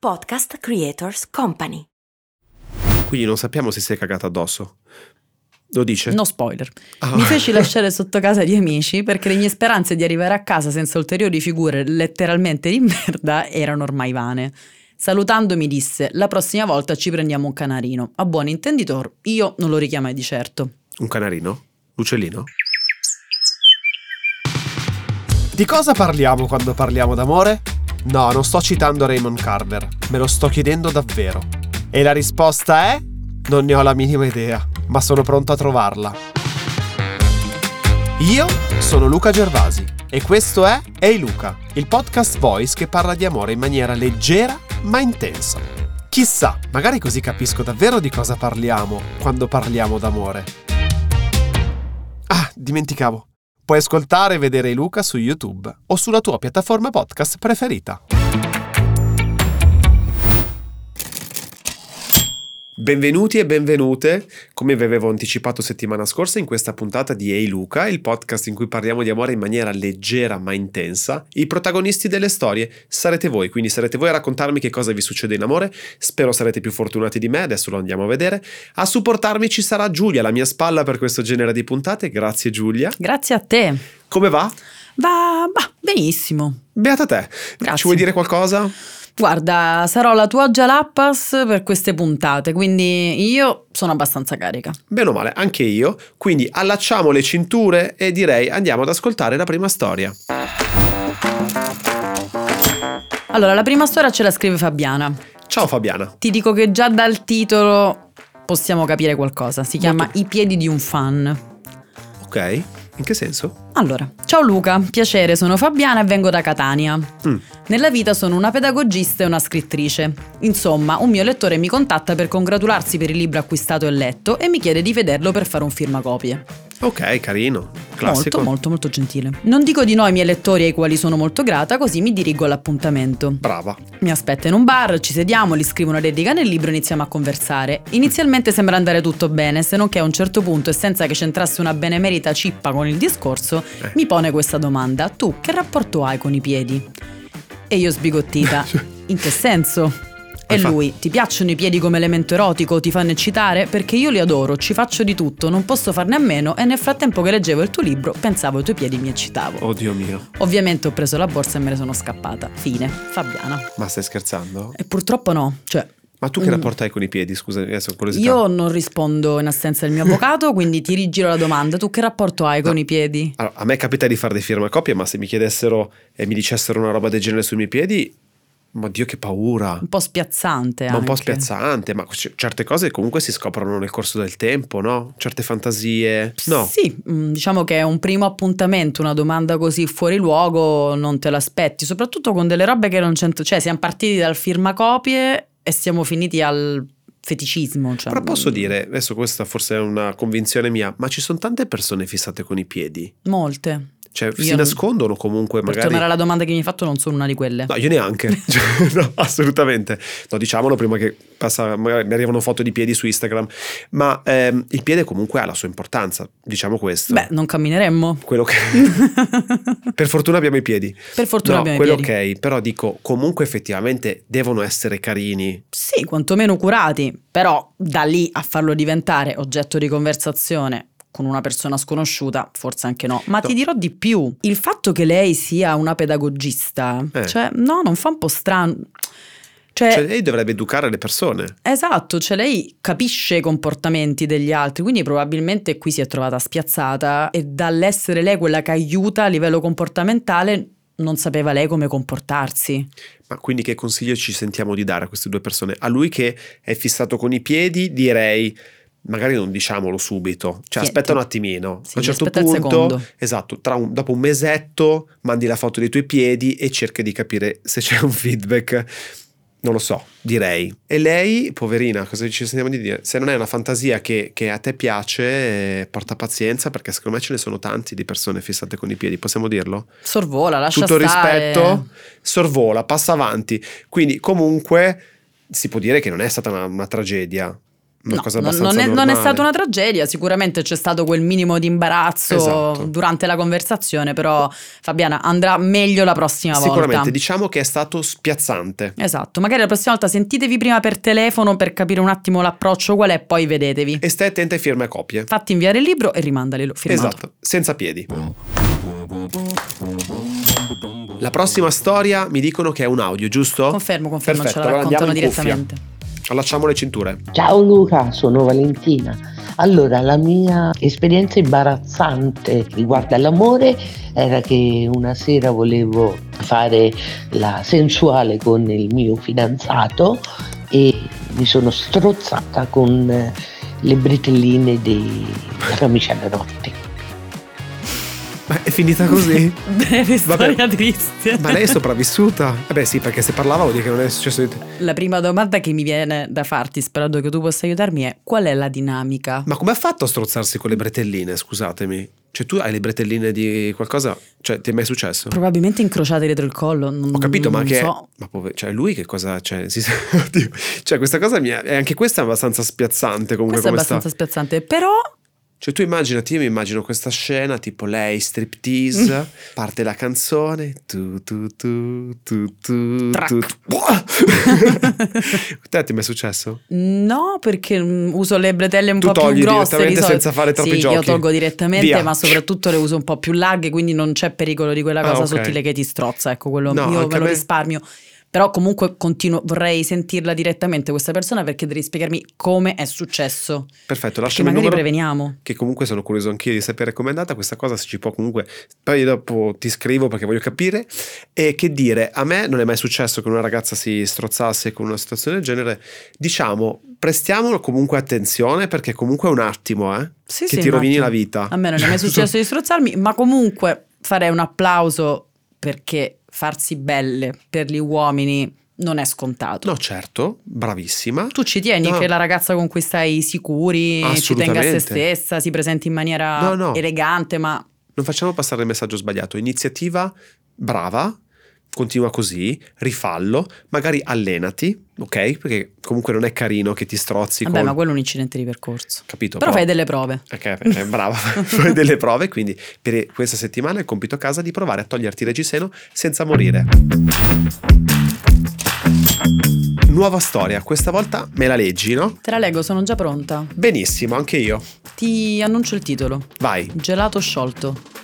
Podcast Creators Company. Quindi non sappiamo se si è cagata addosso. Lo dice? No spoiler. Ah. Mi feci lasciare sotto casa di amici perché le mie speranze di arrivare a casa senza ulteriori figure letteralmente di merda erano ormai vane. Salutando mi disse, la prossima volta ci prendiamo un canarino. A buon intenditor, io non lo richiamai di certo. Un canarino? L'uccellino? Di cosa parliamo quando parliamo d'amore? No, non sto citando Raymond Carver, me lo sto chiedendo davvero. E la risposta è? Non ne ho la minima idea, ma sono pronto a trovarla. Io sono Luca Gervasi e questo è Ehi Luca, il podcast voice che parla di amore in maniera leggera ma intensa. Chissà, magari così capisco davvero di cosa parliamo quando parliamo d'amore. Ah, dimenticavo. Puoi ascoltare e vedere Luca su YouTube o sulla tua piattaforma podcast preferita. Benvenuti e benvenute, come vi avevo anticipato settimana scorsa in questa puntata di Ehi Luca, il podcast in cui parliamo di amore in maniera leggera ma intensa. I protagonisti delle storie sarete voi, quindi sarete voi a raccontarmi che cosa vi succede in amore. Spero sarete più fortunati di me, adesso lo andiamo a vedere. A supportarmi ci sarà Giulia, alla mia spalla per questo genere di puntate. Grazie Giulia. Grazie a te. Come va? Va, va benissimo. Beata te. Grazie. Ci vuoi dire qualcosa? Guarda, sarò la tua Jalappas per queste puntate, quindi io sono abbastanza carica. Bene o male, anche io. Quindi allacciamo le cinture e direi andiamo ad ascoltare la prima storia. Allora, la prima storia ce la scrive Fabiana. Ciao Fabiana. Ti dico che già dal titolo possiamo capire qualcosa. Si chiama I piedi di un fan. Ok, in che senso? Allora, ciao Luca, piacere, sono Fabiana e vengo da Catania. Mm. Nella vita sono una pedagogista e una scrittrice. Insomma, un mio lettore mi contatta per congratularsi per il libro acquistato e letto e mi chiede di vederlo per fare un firmacopie. Ok, carino. Classico. Molto, molto, molto gentile. Non dico di no ai miei lettori ai quali sono molto grata, così mi dirigo all'appuntamento. Brava. Mi aspetta in un bar, ci sediamo, gli scrivo una dedica nel libro e iniziamo a conversare. Inizialmente sembra andare tutto bene, se non che a un certo punto, e senza che c'entrasse una benemerita cippa con il discorso, Eh. mi pone questa domanda: Tu che rapporto hai con i piedi? E io sbigottita: In che senso? E lui, ti piacciono i piedi come elemento erotico? Ti fanno eccitare? Perché io li adoro, ci faccio di tutto, non posso farne a meno e nel frattempo che leggevo il tuo libro pensavo ai tuoi piedi mi eccitavo. Oddio mio. Ovviamente ho preso la borsa e me ne sono scappata. Fine. Fabiana. Ma stai scherzando? E purtroppo no, cioè Ma tu che Mm. rapporto hai con i piedi? Scusa, adesso ho curiosità. io non rispondo in assenza del mio avvocato, quindi ti rigiro la domanda. Tu che rapporto hai con No. i piedi? Allora, a me capita di fare dei firmacopie, ma se mi chiedessero e mi dicessero una roba del genere sui miei piedi, ma Dio che paura. Un po' spiazzante Ma un po' anche. spiazzante, ma c- certe cose comunque si scoprono nel corso del tempo, no? Certe fantasie. No. Sì, mm, diciamo che è un primo appuntamento, una domanda così fuori luogo, non te l'aspetti, soprattutto con delle robe che non c'entrano. Cioè, siamo partiti dal firmacopie e siamo finiti al feticismo. Cioè, Però posso dire, adesso questa forse è una convinzione mia, ma ci sono tante persone fissate con i piedi. Molte. Cioè, Io si nascondono comunque Per magari. tornare alla domanda che mi hai fatto, non sono una di quelle. No, io neanche. Cioè, no, assolutamente. No, diciamolo prima che passa, magari mi arrivano foto di piedi su Instagram. Ma ehm, il piede comunque ha la sua importanza, diciamo questo. Beh, non cammineremmo. Quello che... per fortuna abbiamo i piedi. Per fortuna no, abbiamo i quello piedi. ok, però dico, comunque effettivamente devono essere carini. Sì, quantomeno curati, però da lì a farlo diventare oggetto di conversazione con una persona sconosciuta, forse anche no. Ma No. ti dirò di più, il fatto che lei sia una pedagogista, Eh. cioè no, non fa un po' strano. Cioè, Cioè, lei dovrebbe educare le persone. esatto, cioè lei capisce i comportamenti degli altri, quindi probabilmente qui si è trovata spiazzata e dall'essere lei quella che aiuta a livello comportamentale non sapeva lei come comportarsi. Ma quindi che consiglio ci sentiamo di dare a queste due persone? A lui che è fissato con i piedi, direi. Magari non diciamolo subito, cioè aspetta un attimino. Sì, a un certo punto, esatto, un- dopo un mesetto mandi la foto dei tuoi piedi e cerchi di capire se c'è un feedback. Non lo so, direi. E lei, poverina, cosa ci sentiamo di dire? Se non è una fantasia che, che a te piace, eh, porta pazienza perché secondo me ce ne sono tanti di persone fissate con i piedi, possiamo dirlo? Sorvola, lascia tutto stare. rispetto, sorvola, passa avanti. Quindi comunque si può dire che non è stata una, una tragedia. No, non- è, non è stata una tragedia, sicuramente c'è stato quel minimo di imbarazzo Esatto. durante la conversazione, però Fabiana andrà meglio la prossima Sicuramente, volta. diciamo che è stato spiazzante. Esatto, magari la prossima volta sentitevi prima per telefono per capire un attimo l'approccio qual è, poi vedetevi. E stai attenta ai firme a copie. Fatti inviare il libro e rimandalelo firmato. Esatto, senza piedi. La prossima storia mi dicono che è un audio, giusto? Confermo, confermo, Perfetto, ce la allora raccontano in cuffia. Allacciamo le cinture. Ciao Luca, sono Valentina. Allora, la mia esperienza imbarazzante riguardo all'amore era che una sera volevo fare la sensuale con il mio fidanzato e mi sono strozzata con le bretelline della camicia da notte. Ma è finita così? Breve Vabbè. storia triste. Ma lei è sopravvissuta? Eh beh sì, perché se parlava vuol dire che non è successo niente. La prima domanda che mi viene da farti, sperando che tu possa aiutarmi, è qual è la dinamica? Ma come ha fatto a strozzarsi con le bretelline, scusatemi? Cioè tu hai le bretelline di qualcosa? Cioè ti è mai successo? Probabilmente incrociate dietro il collo. Non, Ho capito, ma non che... so. Ma pove- cioè lui che cosa... Cioè, si... Cioè questa cosa mi è... Anche questa è abbastanza spiazzante comunque Questo è abbastanza sta. spiazzante, però Cioè tu immaginati, io mi immagino questa scena tipo lei striptease, parte la canzone, tu tu tu tu tu tu. Te ti è mai successo? no, perché mm, uso le bretelle un Tu po' più grosse di senza fare troppi sì, giochi. io tolgo direttamente, Via. ma soprattutto le uso un po' più larghe, quindi non c'è pericolo di quella Ah, cosa ok. sottile che ti strozza. Ecco, quello No, io me lo me- risparmio. Però comunque continuo, vorrei sentirla direttamente questa persona perché devi spiegarmi come è successo. Perfetto, lasciami magari numero. preveniamo. Che comunque sono curioso anch'io di sapere com'è andata questa cosa, se ci può comunque. Poi dopo ti scrivo perché voglio capire. E che dire, a me non è mai successo che una ragazza si strozzasse con una situazione del genere. Diciamo, prestiamolo comunque attenzione perché comunque è un attimo, eh. Sì, che sì, ti rovini attimo. la vita. A me non è mai successo di strozzarmi, ma comunque farei un applauso perché farsi belle per gli uomini non è scontato. No, certo, bravissima. Tu ci tieni No. che la ragazza con cui stai sicuri ci tenga a se stessa, si presenti in maniera No, no. elegante, ma Non facciamo passare il messaggio sbagliato. Iniziativa brava, continua così, rifallo, magari allenati, ok? Perché comunque non è carino che ti strozzi vabbè, con... ma quello è un incidente di percorso. Capito? Però fai delle prove. Ok, eh, brava, fai delle prove, quindi per questa settimana il compito a casa è di provare a toglierti il reggiseno senza morire. Nuova storia, questa volta me la leggi, no? Te la leggo, sono già pronta. Benissimo, anche io. Ti annuncio il titolo. Vai. Gelato sciolto.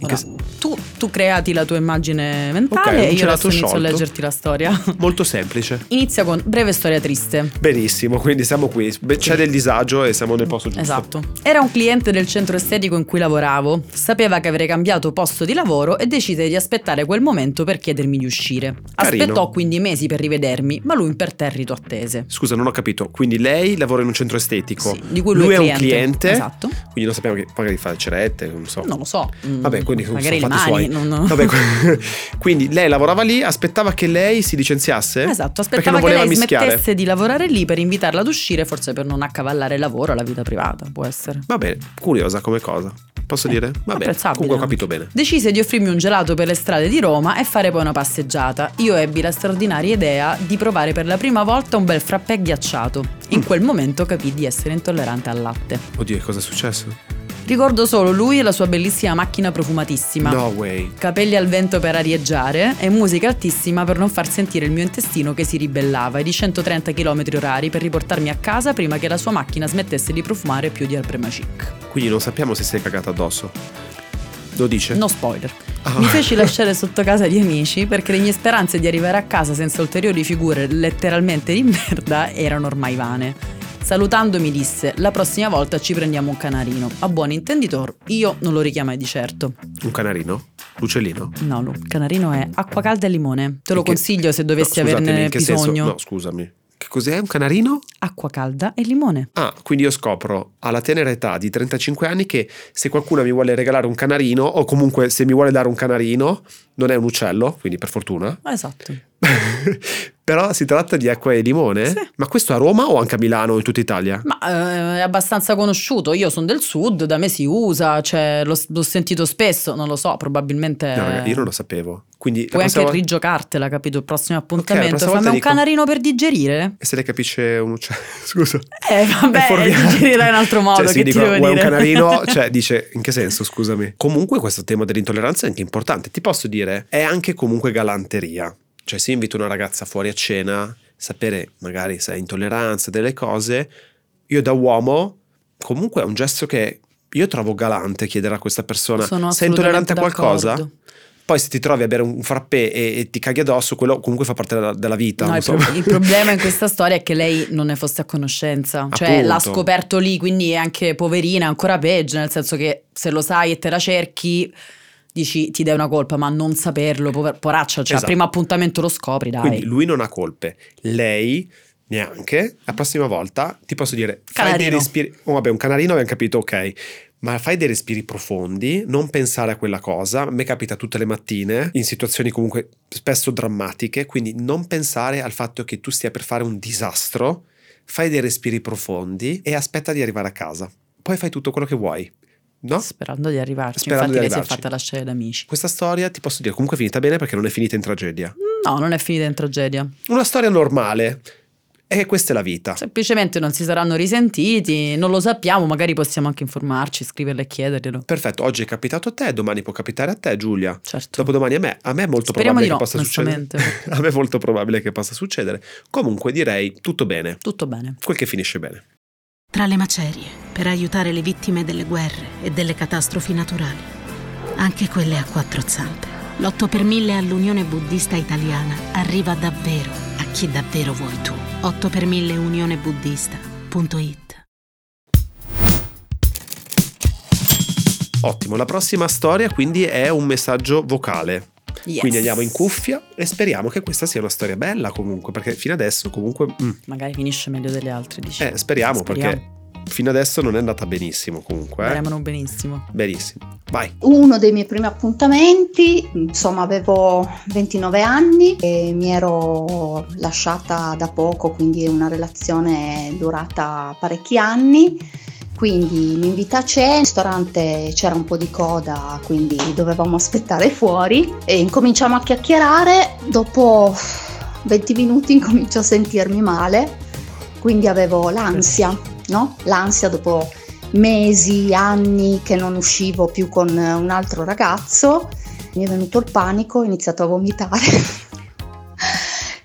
Ora, tu, tu creati la tua immagine mentale Ok, un e io adesso inizio a sciolto. leggerti la storia. Molto semplice. Inizia con breve storia triste. Benissimo, quindi siamo qui. C'è del disagio e siamo nel posto giusto. Esatto. Era un cliente del centro estetico in cui lavoravo. Sapeva che avrei cambiato posto di lavoro e decise di aspettare quel momento per chiedermi di uscire. Carino. Aspettò quindi mesi per rivedermi, ma lui imperterrito attese. Scusa, non ho capito. Quindi lei lavora in un centro estetico. Sì, di cui lui, è è un cliente. Esatto. Quindi non sappiamo che magari fa cerette, non so. Non lo so. Mm, Vabbè, quindi sono magari le fatti mani. suoi. non- non- Vabbè, quindi lei lavorava lì, aspettava che lei si licenziasse? Esatto, aspettava che lei mischiare. smettesse di lavorare lì per invitarla ad uscire, forse per non accavallare il lavoro alla vita privata, può essere. Va bene, curiosa come cosa. Posso Eh, dire? Va bene. Comunque ho capito bene. Decise di offrirmi un gelato per le strade di Roma e fare poi una passeggiata. Io ebbi la straordinaria idea di provare per la prima volta un bel frappè ghiacciato. In Mm. quel momento capì di essere intollerante al latte. Oddio, cosa è successo? Ricordo solo lui e la sua bellissima macchina profumatissima. No way. Capelli al vento per arieggiare e musica altissima per non far sentire il mio intestino che si ribellava e di 130 km orari per riportarmi a casa prima che la sua macchina smettesse di profumare più di Arprema Chic. Quindi non sappiamo se sei cagata addosso. Lo dice? No spoiler. Ah. Mi feci lasciare sotto casa di amici perché le mie speranze di arrivare a casa senza ulteriori figure letteralmente di merda erano ormai vane. Salutandomi disse: La prossima volta ci prendiamo un canarino. A buon intenditor, io non lo richiamai di certo. Un canarino? L'uccellino? No, il canarino è acqua calda e limone. Te lo che- consiglio se dovessi No, scusatemi, averne che senso? bisogno. No, scusami. Che cos'è? Un canarino? Acqua calda e limone. Ah, quindi io scopro alla tenera età di 35 anni che se qualcuno mi vuole regalare un canarino, o comunque se mi vuole dare un canarino, non è un uccello, quindi per fortuna. Esatto. Però si tratta di acqua e limone? Sì. Ma questo a Roma o anche a Milano o in tutta Italia? Ma eh, è abbastanza conosciuto. Io sono del sud, da me si usa, cioè, l'ho, l'ho sentito spesso, non lo so, probabilmente. No, raga, io non lo sapevo. Quindi Puoi anche prossima- rigiocartela, capito? Il prossimo appuntamento. prossima Fammi un dico- canarino per digerire? E se ne capisce un uccello? Scusa. Eh, vabbè, digerirà in altro modo. Cioè, sì, che dico, ti devo vuoi dire? un canarino? Cioè, dice, in che senso, scusami? Comunque questo tema dell'intolleranza è anche importante. Ti posso dire, è anche comunque galanteria. Cioè, se invito una ragazza fuori a cena, sapere magari se ha intolleranza delle cose, io da uomo, comunque è un gesto che io trovo galante chiedere a questa persona, Sono sei intollerante a qualcosa? d'accordo. Poi se ti trovi a bere un frappè e, e ti caghi addosso, quello comunque fa parte della, della vita. No, il, pro- il problema in questa storia è che lei non ne fosse a conoscenza, cioè Appunto. l'ha scoperto lì, quindi è anche poverina, è ancora peggio, nel senso che se lo sai e te la cerchi, dici ti dai una colpa, ma non saperlo, pover- poraccia, cioè Esatto. primo appuntamento lo scopri, dai. Quindi lui non ha colpe, lei neanche. La prossima volta ti posso dire, fai dei Canarino. respiri. Oh, vabbè, un canarino abbiamo capito, ok. Ma fai dei respiri profondi, non pensare a quella cosa. A me capita tutte le mattine, in situazioni comunque spesso drammatiche, quindi non pensare al fatto che tu stia per fare un disastro. Fai dei respiri profondi e aspetta di arrivare a casa. Poi fai tutto quello che vuoi, no? Sperando di arrivarci, Sperando infatti di lei si è fatta lasciare da amici. Questa storia ti posso dire comunque è finita bene perché non è finita in tragedia. No, non è finita in tragedia. Una storia normale. E questa è la vita. Semplicemente non si saranno risentiti, non lo sappiamo, magari possiamo anche informarci, scriverle e chiederglielo. Perfetto, oggi è capitato a te, domani può capitare a te, Giulia. Certo. Dopodomani a me. A me è molto Speriamo probabile no, che possa succedere. a me è molto probabile che possa succedere. Comunque direi tutto bene. Tutto bene. Quel che finisce bene. Tra le macerie, per aiutare le vittime delle guerre e delle catastrofi naturali, anche quelle a quattro zampe. L'8 per 1000 all'Unione Buddista Italiana arriva davvero a chi davvero vuoi tu. 8 per 1000 unionebuddista.it Ottimo, la prossima storia quindi è un messaggio vocale. Yes. Quindi andiamo in cuffia e speriamo che questa sia una storia bella comunque, perché fino adesso comunque... mm, Magari finisce meglio delle altre, dici. eh, speriamo, Speriamo. perché fino adesso non è andata benissimo comunque. Eh? Speriamo benissimo. Benissimo. Vai. Uno dei miei primi appuntamenti, insomma avevo 29 anni e mi ero lasciata da poco, quindi una relazione durata parecchi anni. Quindi mi invita a cena, al ristorante c'era un po' di coda, quindi dovevamo aspettare fuori e incominciamo a chiacchierare. Dopo 20 minuti incomincio a sentirmi male, quindi avevo l'ansia, no? L'ansia dopo mesi, anni che non uscivo più con un altro ragazzo, mi è venuto il panico, ho iniziato a vomitare.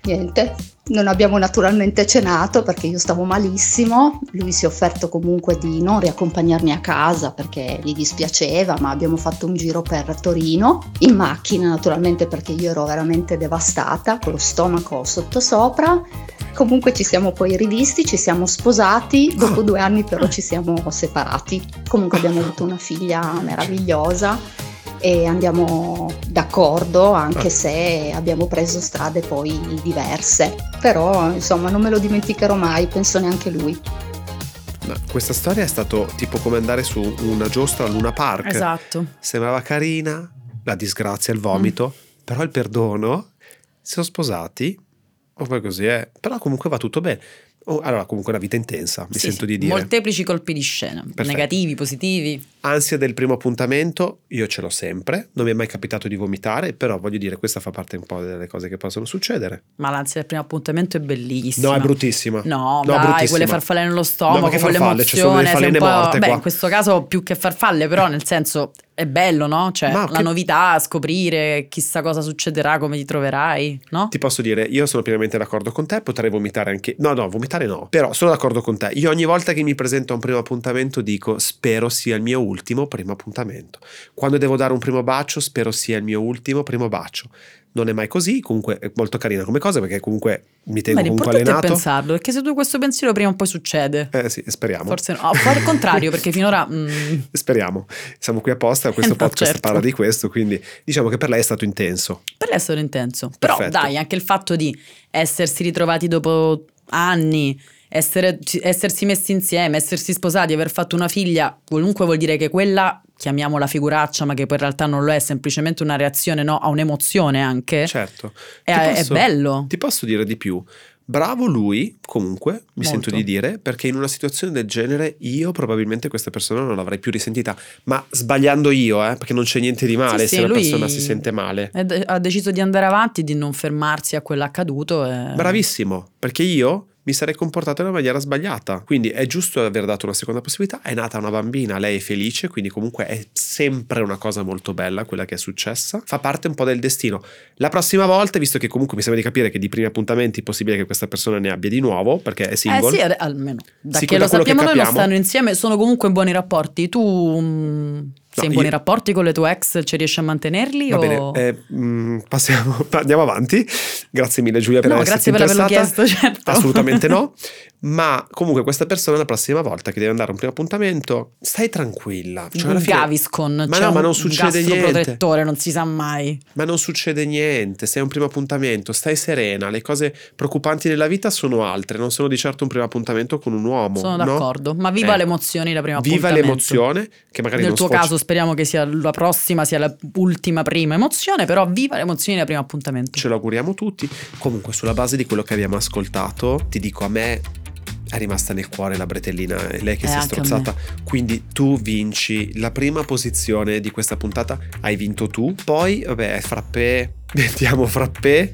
Niente, non abbiamo naturalmente cenato perché io stavo malissimo, lui si è offerto comunque di non riaccompagnarmi a casa perché gli dispiaceva, ma abbiamo fatto un giro per Torino, in macchina naturalmente perché io ero veramente devastata, con lo stomaco sottosopra. Comunque ci siamo poi rivisti, ci siamo sposati, dopo due anni però ci siamo separati. Comunque abbiamo avuto una figlia meravigliosa e andiamo d'accordo anche se abbiamo preso strade poi diverse. Però insomma non me lo dimenticherò mai, penso neanche lui. Ma questa storia è stato tipo come andare su una giostra a Luna Park. Esatto. Sembrava carina, la disgrazia, il vomito, però il perdono, si sono sposati, o poi così è, però comunque va tutto bene. Oh, allora, comunque una vita intensa, mi Sì, sento di dire. Molteplici colpi di scena, negativi, positivi. Ansia del primo appuntamento, io ce l'ho sempre, non mi è mai capitato di vomitare, però voglio dire, questa fa parte un po' delle cose che possono succedere. Ma l'ansia del primo appuntamento è bellissima. No, è bruttissima. No, No, dai, bruttissima. quelle farfalle nello No, stomaco, ma che farfalle? Ci sono delle po'... morte Beh, qua. in questo caso più che farfalle, però nel senso è bello, no? Cioè, Ma la che- novità, scoprire chissà cosa succederà, come ti troverai, no? Ti posso dire, io sono pienamente d'accordo con te, potrei vomitare anche... No, no, vomitare no, però sono d'accordo con te. Io ogni volta che mi presento a un primo appuntamento dico spero sia il mio ultimo primo appuntamento. Quando devo dare un primo bacio spero sia il mio ultimo primo bacio. Non è mai così, comunque è molto carina come cosa perché comunque mi tengo Beh, comunque allenato. pensarlo, perché se tu questo pensiero prima o poi succede. Eh sì, speriamo. Forse no, o al contrario, perché finora... mm, Speriamo. Siamo qui apposta, questo Eh no, podcast certo. parla di questo, quindi diciamo che per lei è stato intenso. Per lei è stato intenso. Però Perfetto. dai, anche il fatto di essersi ritrovati dopo anni, essere- essersi messi insieme, essersi sposati, aver fatto una figlia, comunque vuol dire che quella, chiamiamola figuraccia, ma che poi in realtà non lo è, è semplicemente una reazione no, a un'emozione anche. Certo. È- Ti è bello. Ti posso dire di più. Bravo lui, comunque, mi Molto. sento di dire, perché in una situazione del genere io probabilmente questa persona non l'avrei più risentita, ma sbagliando io, eh, perché non c'è niente di male Sì, se sì, la lui- persona si sente male. Ed- ha deciso di andare avanti, di non fermarsi a quell'accaduto. E... Bravissimo, perché io mi sarei comportato in una maniera sbagliata. Quindi è giusto aver dato una seconda possibilità. È nata una bambina, lei è felice, quindi comunque è sempre una cosa molto bella quella che è successa. Fa parte un po' del destino. La prossima volta, visto che comunque mi sembra di capire che di primi appuntamenti è possibile che questa persona ne abbia di nuovo, perché è Eh single. sì, ad- almeno da Sì, che da lo quello che sappiamo noi non capiamo. stanno insieme, sono comunque in buoni rapporti. Tu sei in io- buoni rapporti con le tue ex, ci riesci a mantenerli? Va o... bene, eh, mm, passiamo, andiamo avanti. Grazie mille Giulia per No, esserti grazie per averlo chiesto, certo. Assolutamente no. Ma comunque questa persona la prossima volta che deve andare a un primo appuntamento, stai tranquilla. Cioè, un fine- Gaviscon, Ma c'è no, ma non succede niente. protettore, non si sa mai. Ma non succede niente, sei a un primo appuntamento, stai serena, le cose preoccupanti nella vita sono altre, non sono di certo un primo appuntamento con un uomo. Sono no? d'accordo, ma viva Eh. le emozioni la prima Viva appuntamento. l'emozione, che magari Nel tuo sfocia- caso speriamo che sia la prossima, sia l'ultima prima emozione, però viva le emozioni del primo appuntamento. ce lo auguriamo tutti. Comunque, sulla base di quello che abbiamo ascoltato, ti dico a me. È rimasta nel cuore la bretellina, è lei che Eh, si è strozzata. Quindi tu vinci la prima posizione di questa puntata, hai vinto tu. Poi, vabbè, frappè. Mettiamo frappè.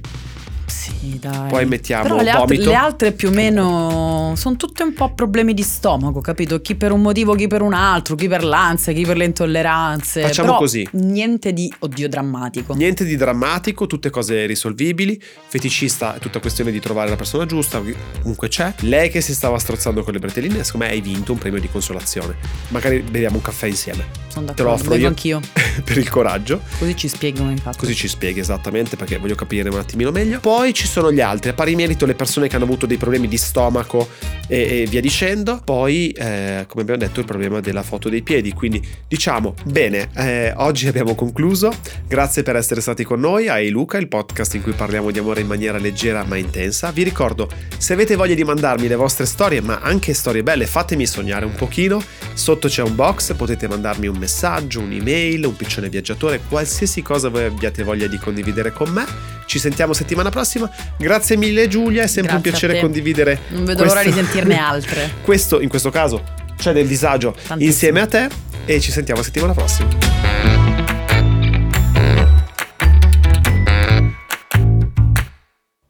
Sì, dai. Poi mettiamo Però le, altre- vomito. le altre più o meno sono tutte un po' problemi di stomaco, capito? Chi per un motivo, chi per un altro, chi per l'ansia, chi per le intolleranze. Facciamo Però così. Niente di, oddio, drammatico. Niente di drammatico, tutte cose risolvibili. Feticista è tutta questione di trovare la persona giusta. Comunque c'è. Lei che si stava strozzando con le bretelline, secondo me hai vinto un premio di consolazione. Magari beviamo un caffè insieme. Sono Te lo d'accordo, offro io. anch'io. per il coraggio. Così ci hai fatto. Così ci spieghi esattamente perché voglio capire un attimino meglio. Poi ci sono gli altri, a pari merito le persone che hanno avuto dei problemi di stomaco e, e via dicendo. Poi, eh, come abbiamo detto, il problema della foto dei piedi. Quindi diciamo, bene, eh, oggi abbiamo concluso. Grazie per essere stati con noi a Luca, il podcast in cui parliamo di amore in maniera leggera ma intensa. Vi ricordo, se avete voglia di mandarmi le vostre storie, ma anche storie belle, fatemi sognare un pochino. Sotto c'è un box, potete mandarmi un messaggio, un'email, un piccione viaggiatore, qualsiasi cosa voi abbiate voglia di condividere con me. Ci sentiamo settimana prossima. Grazie mille Giulia, è sempre un Grazie a piacere condividere. Non vedo l'ora di questo- sentirne altre. questo, in questo caso, c'è del disagio Tantissimo. insieme a te e ci sentiamo settimana prossima.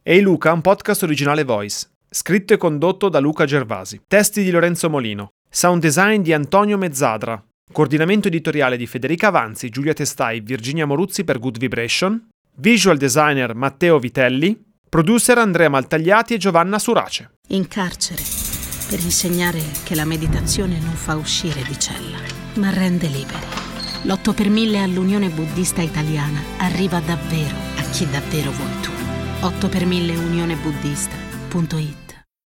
Ehi Luca, un podcast originale Voice, scritto e condotto da Luca Gervasi. Testi di Lorenzo Molino. Sound design di Antonio Mezzadra. Coordinamento editoriale di Federica Avanzi, Giulia Testai, Virginia Moruzzi per Good Vibration. Visual designer Matteo Vitelli. Producer Andrea Maltagliati e Giovanna Surace. In carcere, per insegnare che la meditazione non fa uscire di cella, ma rende liberi. L'8 per 1000 all'Unione Buddista Italiana arriva davvero a chi davvero vuoi tu. 8 per 1000 unionebuddista.it